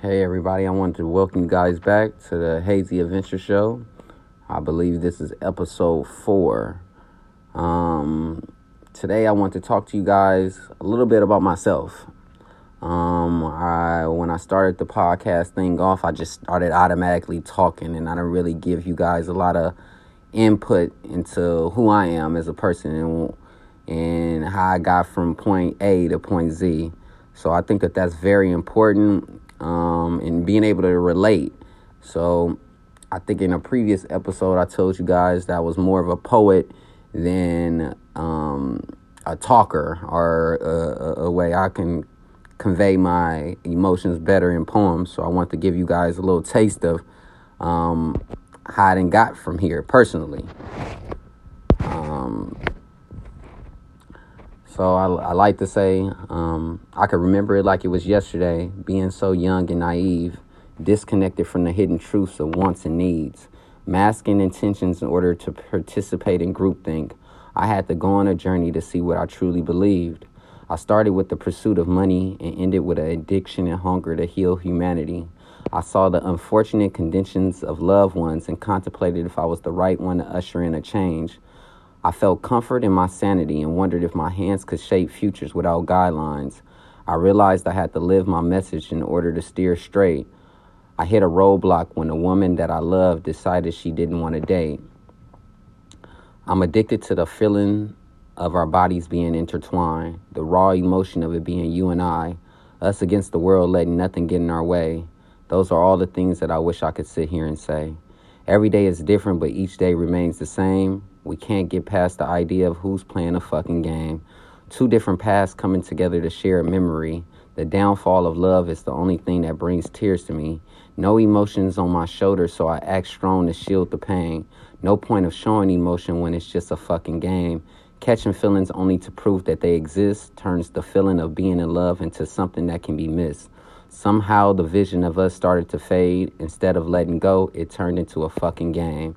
Hey everybody, I want to welcome you guys back to the Hazy Adventure Show. I believe this is episode four. Um, today I want to talk to you guys a little bit about myself. Um, I when I started the podcast thing off, I just started automatically talking, and I didn't really give you guys a lot of input into who I am as a person and and how I got from point A to point Z. So I think that that's very important um, and being able to relate. So I think in a previous episode, I told you guys that I was more of a poet than um, a talker or a, a, way I can convey my emotions better in poems. So I want to give you guys a little taste of um, how I got from here personally. Um, so I, I like to say um, I can remember it like it was yesterday, being so young and naive, disconnected from the hidden truths of wants and needs, masking intentions in order to participate in groupthink. I had to go on a journey to see what I truly believed. I started with the pursuit of money and ended with an addiction and hunger to heal humanity. I saw the unfortunate conditions of loved ones and contemplated if I was the right one to usher in a change. I felt comfort in my sanity and wondered if my hands could shape futures without guidelines. I realized I had to live my message in order to steer straight. I hit a roadblock when a woman that I loved decided she didn't want to date. I'm addicted to the feeling of our bodies being intertwined, the raw emotion of it being you and I, us against the world, letting nothing get in our way. Those are all the things that I wish I could sit here and say. Every day is different, but each day remains the same. We can't get past the idea of who's playing a fucking game. Two different paths coming together to share a memory. The downfall of love is the only thing that brings tears to me. No emotions on my shoulders, so I act strong to shield the pain. No point of showing emotion when it's just a fucking game. Catching feelings only to prove that they exist turns the feeling of being in love into something that can be missed. Somehow the vision of us started to fade. Instead of letting go, it turned into a fucking game.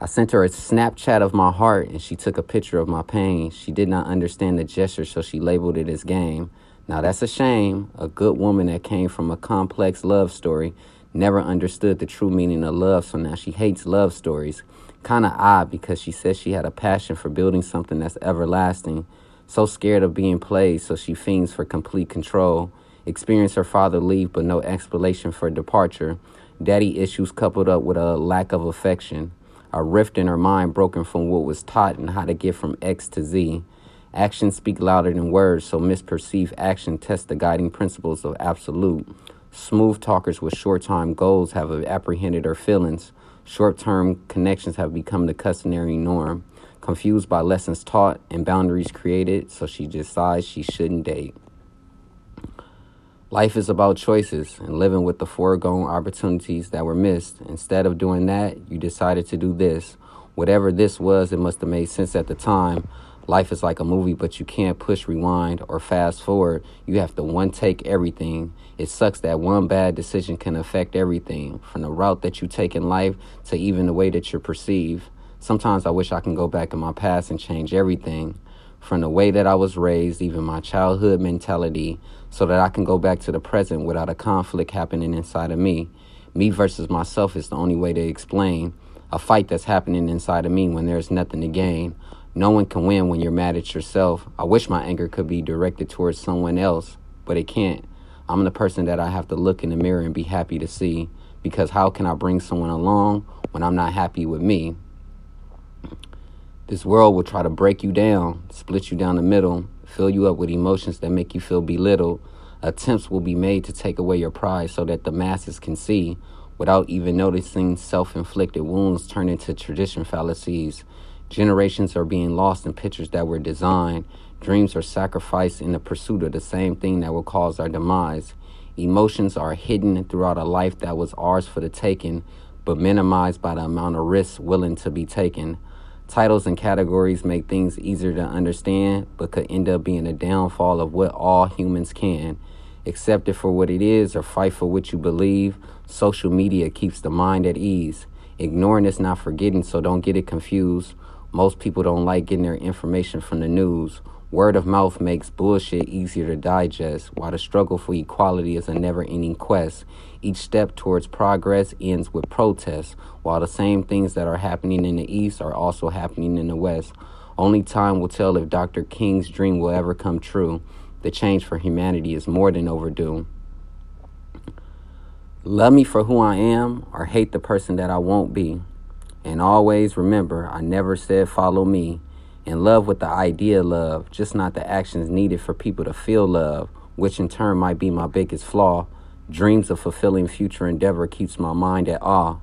I sent her a Snapchat of my heart and she took a picture of my pain. She did not understand the gesture, so she labeled it as game. Now that's a shame. A good woman that came from a complex love story never understood the true meaning of love, so now she hates love stories. Kind of odd because she says she had a passion for building something that's everlasting. So scared of being played, so she fiends for complete control. Experienced her father leave, but no explanation for departure. Daddy issues coupled up with a lack of affection a rift in her mind broken from what was taught and how to get from X to Z. Actions speak louder than words, so misperceived action tests the guiding principles of absolute. Smooth talkers with short term goals have apprehended her feelings. Short term connections have become the customary norm. Confused by lessons taught and boundaries created, so she decides she shouldn't date. Life is about choices and living with the foregone opportunities that were missed. Instead of doing that, you decided to do this. Whatever this was, it must have made sense at the time. Life is like a movie, but you can't push rewind or fast forward. You have to one take everything. It sucks that one bad decision can affect everything, from the route that you take in life to even the way that you're perceived. Sometimes I wish I can go back in my past and change everything from the way that I was raised, even my childhood mentality, so that I can go back to the present without a conflict happening inside of me. Me versus myself is the only way to explain a fight that's happening inside of me when there's nothing to gain. No one can win when you're mad at yourself. I wish my anger could be directed towards someone else, but it can't. I'm the person that I have to look in the mirror and be happy to see because how can I bring someone along when I'm not happy with me? This world will try to break you down, split you down the middle, fill you up with emotions that make you feel belittled. Attempts will be made to take away your pride so that the masses can see, without even noticing self inflicted wounds turn into tradition fallacies. Generations are being lost in pictures that were designed. Dreams are sacrificed in the pursuit of the same thing that will cause our demise. Emotions are hidden throughout a life that was ours for the taking, but minimized by the amount of risks willing to be taken. Titles and categories make things easier to understand, but could end up being a downfall of what all humans can. Accept it for what it is or fight for what you believe. Social media keeps the mind at ease. Ignoring is not forgetting, so don't get it confused. Most people don't like getting their information from the news. Word of mouth makes bullshit easier to digest, while the struggle for equality is a never ending quest. Each step towards progress ends with protest, while the same things that are happening in the East are also happening in the West. Only time will tell if Dr. King's dream will ever come true. The change for humanity is more than overdue. Love me for who I am or hate the person that I won't be. And always remember, I never said follow me. In love with the idea of love, just not the actions needed for people to feel love, which in turn might be my biggest flaw. Dreams of fulfilling future endeavor keeps my mind at awe.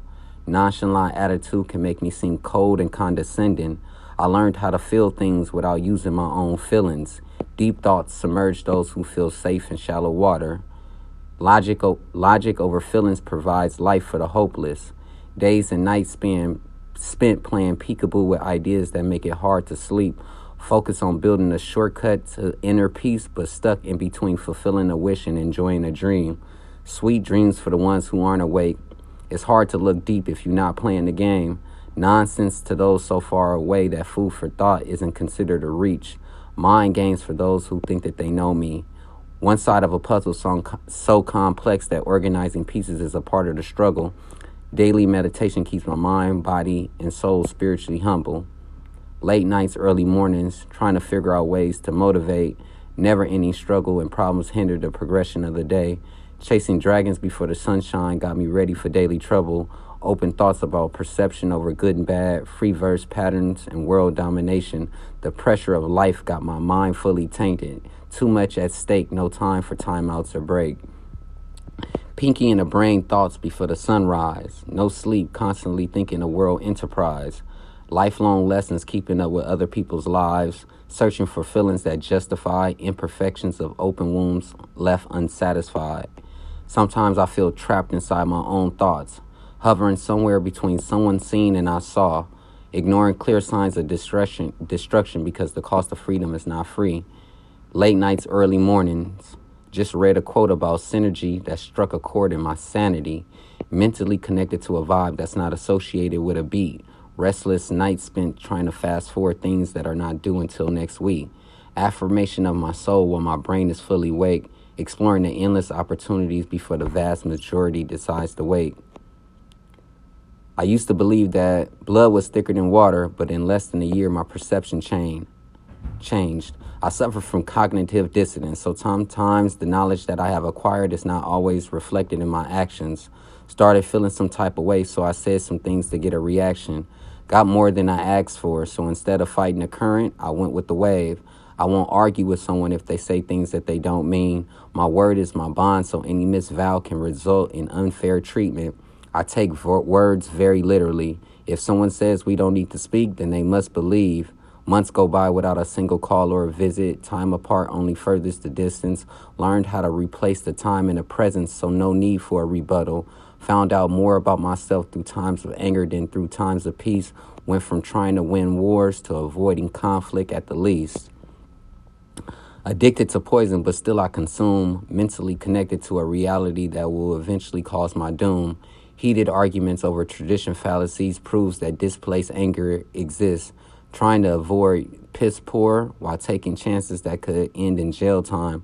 Nonchalant attitude can make me seem cold and condescending. I learned how to feel things without using my own feelings. Deep thoughts submerge those who feel safe in shallow water. Logic, logic over feelings provides life for the hopeless. Days and nights spent spent playing peekaboo with ideas that make it hard to sleep. Focus on building a shortcut to inner peace, but stuck in between fulfilling a wish and enjoying a dream. Sweet dreams for the ones who aren't awake. It's hard to look deep if you're not playing the game. Nonsense to those so far away that food for thought isn't considered a reach. Mind games for those who think that they know me. One side of a puzzle so complex that organizing pieces is a part of the struggle. Daily meditation keeps my mind, body, and soul spiritually humble. Late nights, early mornings, trying to figure out ways to motivate. Never ending struggle and problems hinder the progression of the day. Chasing dragons before the sunshine got me ready for daily trouble. Open thoughts about perception over good and bad, free verse patterns, and world domination. The pressure of life got my mind fully tainted. Too much at stake, no time for timeouts or break. Pinky in the brain thoughts before the sunrise. No sleep, constantly thinking a world enterprise. Lifelong lessons keeping up with other people's lives. Searching for feelings that justify imperfections of open wounds left unsatisfied. Sometimes I feel trapped inside my own thoughts, hovering somewhere between someone seen and I saw, ignoring clear signs of destruction, destruction because the cost of freedom is not free. Late nights, early mornings just read a quote about synergy that struck a chord in my sanity, mentally connected to a vibe that's not associated with a beat. Restless nights spent trying to fast forward things that are not due until next week. Affirmation of my soul while my brain is fully awake, exploring the endless opportunities before the vast majority decides to wait. I used to believe that blood was thicker than water, but in less than a year, my perception changed. Changed. I suffer from cognitive dissonance, so sometimes the knowledge that I have acquired is not always reflected in my actions. Started feeling some type of way, so I said some things to get a reaction. Got more than I asked for, so instead of fighting the current, I went with the wave. I won't argue with someone if they say things that they don't mean. My word is my bond, so any misvow can result in unfair treatment. I take words very literally. If someone says we don't need to speak, then they must believe. Months go by without a single call or a visit. Time apart only furthers the distance. Learned how to replace the time in the presence, so no need for a rebuttal. Found out more about myself through times of anger than through times of peace. Went from trying to win wars to avoiding conflict at the least. Addicted to poison, but still I consume. Mentally connected to a reality that will eventually cause my doom. Heated arguments over tradition fallacies proves that displaced anger exists trying to avoid piss poor while taking chances that could end in jail time,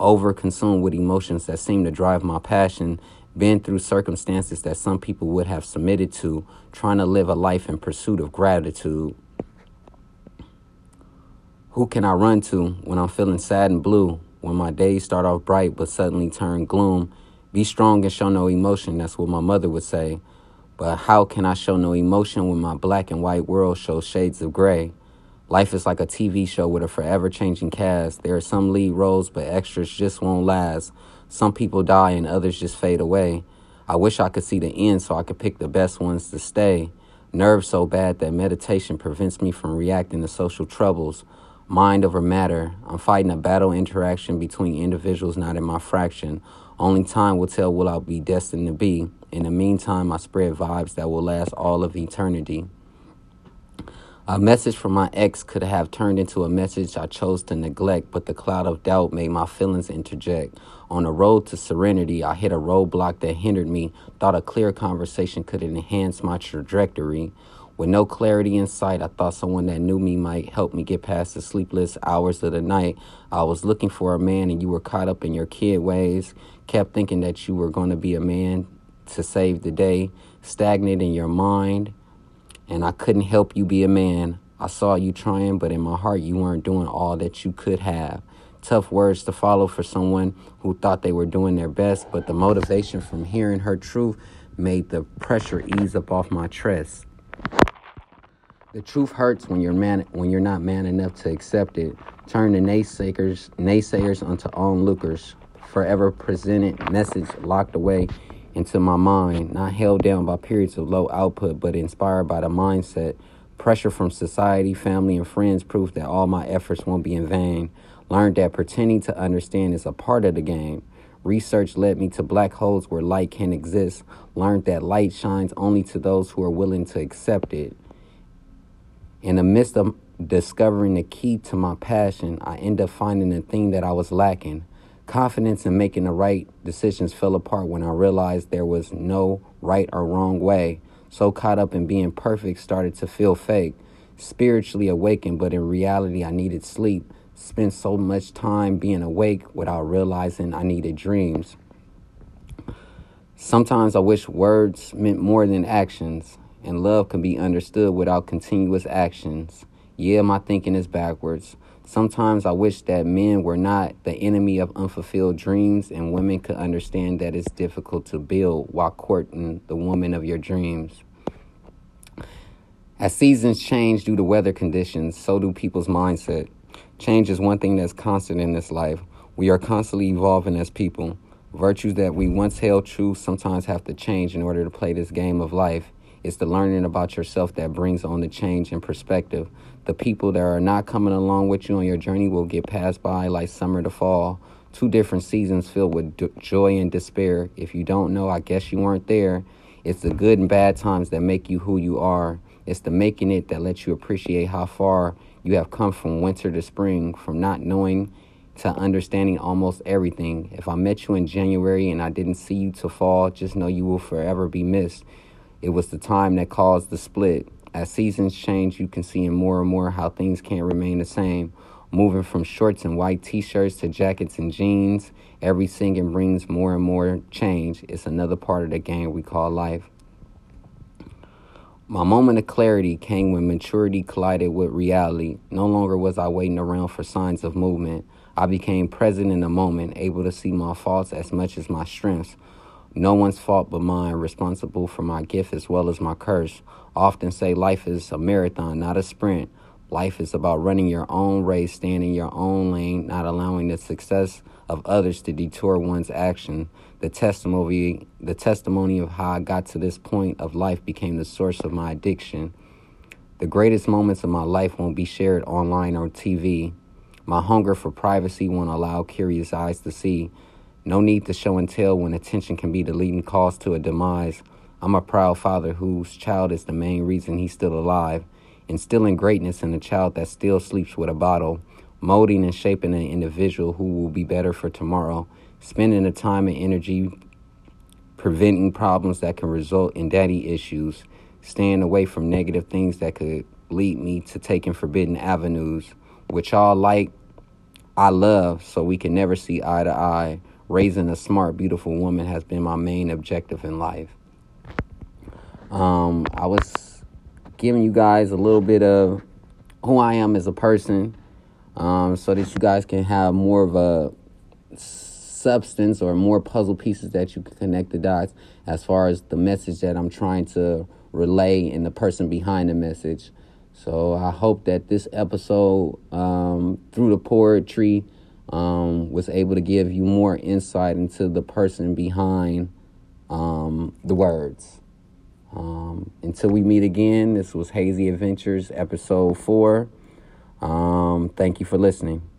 over consumed with emotions that seem to drive my passion, been through circumstances that some people would have submitted to, trying to live a life in pursuit of gratitude. Who can I run to when I'm feeling sad and blue? When my days start off bright but suddenly turn gloom? Be strong and show no emotion, that's what my mother would say. But how can I show no emotion when my black and white world shows shades of gray? Life is like a TV show with a forever changing cast. There are some lead roles, but extras just won't last. Some people die and others just fade away. I wish I could see the end so I could pick the best ones to stay. Nerves so bad that meditation prevents me from reacting to social troubles. Mind over matter. I'm fighting a battle interaction between individuals not in my fraction. Only time will tell what I'll be destined to be. In the meantime, I spread vibes that will last all of eternity. A message from my ex could have turned into a message I chose to neglect, but the cloud of doubt made my feelings interject. On the road to serenity, I hit a roadblock that hindered me, thought a clear conversation could enhance my trajectory. With no clarity in sight, I thought someone that knew me might help me get past the sleepless hours of the night. I was looking for a man, and you were caught up in your kid ways, kept thinking that you were going to be a man to save the day, stagnant in your mind, and I couldn't help you be a man. I saw you trying, but in my heart, you weren't doing all that you could have. Tough words to follow for someone who thought they were doing their best, but the motivation from hearing her truth made the pressure ease up off my chest. The truth hurts when you're man when you're not man enough to accept it. Turn the naysayers naysayers onto onlookers. Forever presented message locked away into my mind, not held down by periods of low output, but inspired by the mindset. Pressure from society, family, and friends proof that all my efforts won't be in vain. Learned that pretending to understand is a part of the game. Research led me to black holes where light can exist. Learned that light shines only to those who are willing to accept it. In the midst of discovering the key to my passion, I end up finding the thing that I was lacking. Confidence in making the right decisions fell apart when I realized there was no right or wrong way. So caught up in being perfect, started to feel fake. Spiritually awakened, but in reality, I needed sleep. Spent so much time being awake without realizing I needed dreams. Sometimes I wish words meant more than actions and love can be understood without continuous actions. Yeah, my thinking is backwards. Sometimes I wish that men were not the enemy of unfulfilled dreams and women could understand that it's difficult to build while courting the woman of your dreams. As seasons change due to weather conditions, so do people's mindset. Change is one thing that's constant in this life. We are constantly evolving as people. Virtues that we once held true sometimes have to change in order to play this game of life. It's the learning about yourself that brings on the change in perspective. The people that are not coming along with you on your journey will get passed by like summer to fall. Two different seasons filled with d- joy and despair. If you don't know, I guess you weren't there. It's the good and bad times that make you who you are. It's the making it that lets you appreciate how far you have come from winter to spring, from not knowing to understanding almost everything. If I met you in January and I didn't see you to fall, just know you will forever be missed. It was the time that caused the split. As seasons change, you can see in more and more how things can't remain the same. Moving from shorts and white t shirts to jackets and jeans, every season brings more and more change. It's another part of the game we call life. My moment of clarity came when maturity collided with reality. No longer was I waiting around for signs of movement. I became present in the moment, able to see my faults as much as my strengths. No one's fault but mine, responsible for my gift as well as my curse. Often say life is a marathon, not a sprint. Life is about running your own race, standing your own lane, not allowing the success of others to detour one's action. The testimony, the testimony of how I got to this point of life became the source of my addiction. The greatest moments of my life won't be shared online or TV. My hunger for privacy won't allow curious eyes to see. No need to show and tell when attention can be the leading cause to a demise. I'm a proud father whose child is the main reason he's still alive, instilling greatness in a child that still sleeps with a bottle, molding and shaping an individual who will be better for tomorrow, spending the time and energy preventing problems that can result in daddy issues, staying away from negative things that could lead me to taking forbidden avenues, which all like I love, so we can never see eye to eye raising a smart, beautiful woman has been my main objective in life. Um, I was giving you guys a little bit of who I am as a person, um, so that you guys can have more of a substance or more puzzle pieces that you can connect the dots as far as the message that I'm trying to relay and the person behind the message. So I hope that this episode, um, through the poetry, um, was able to give you more insight into the person behind um, the words. Um, until we meet again, this was Hazy Adventures, episode four. Um, thank you for listening.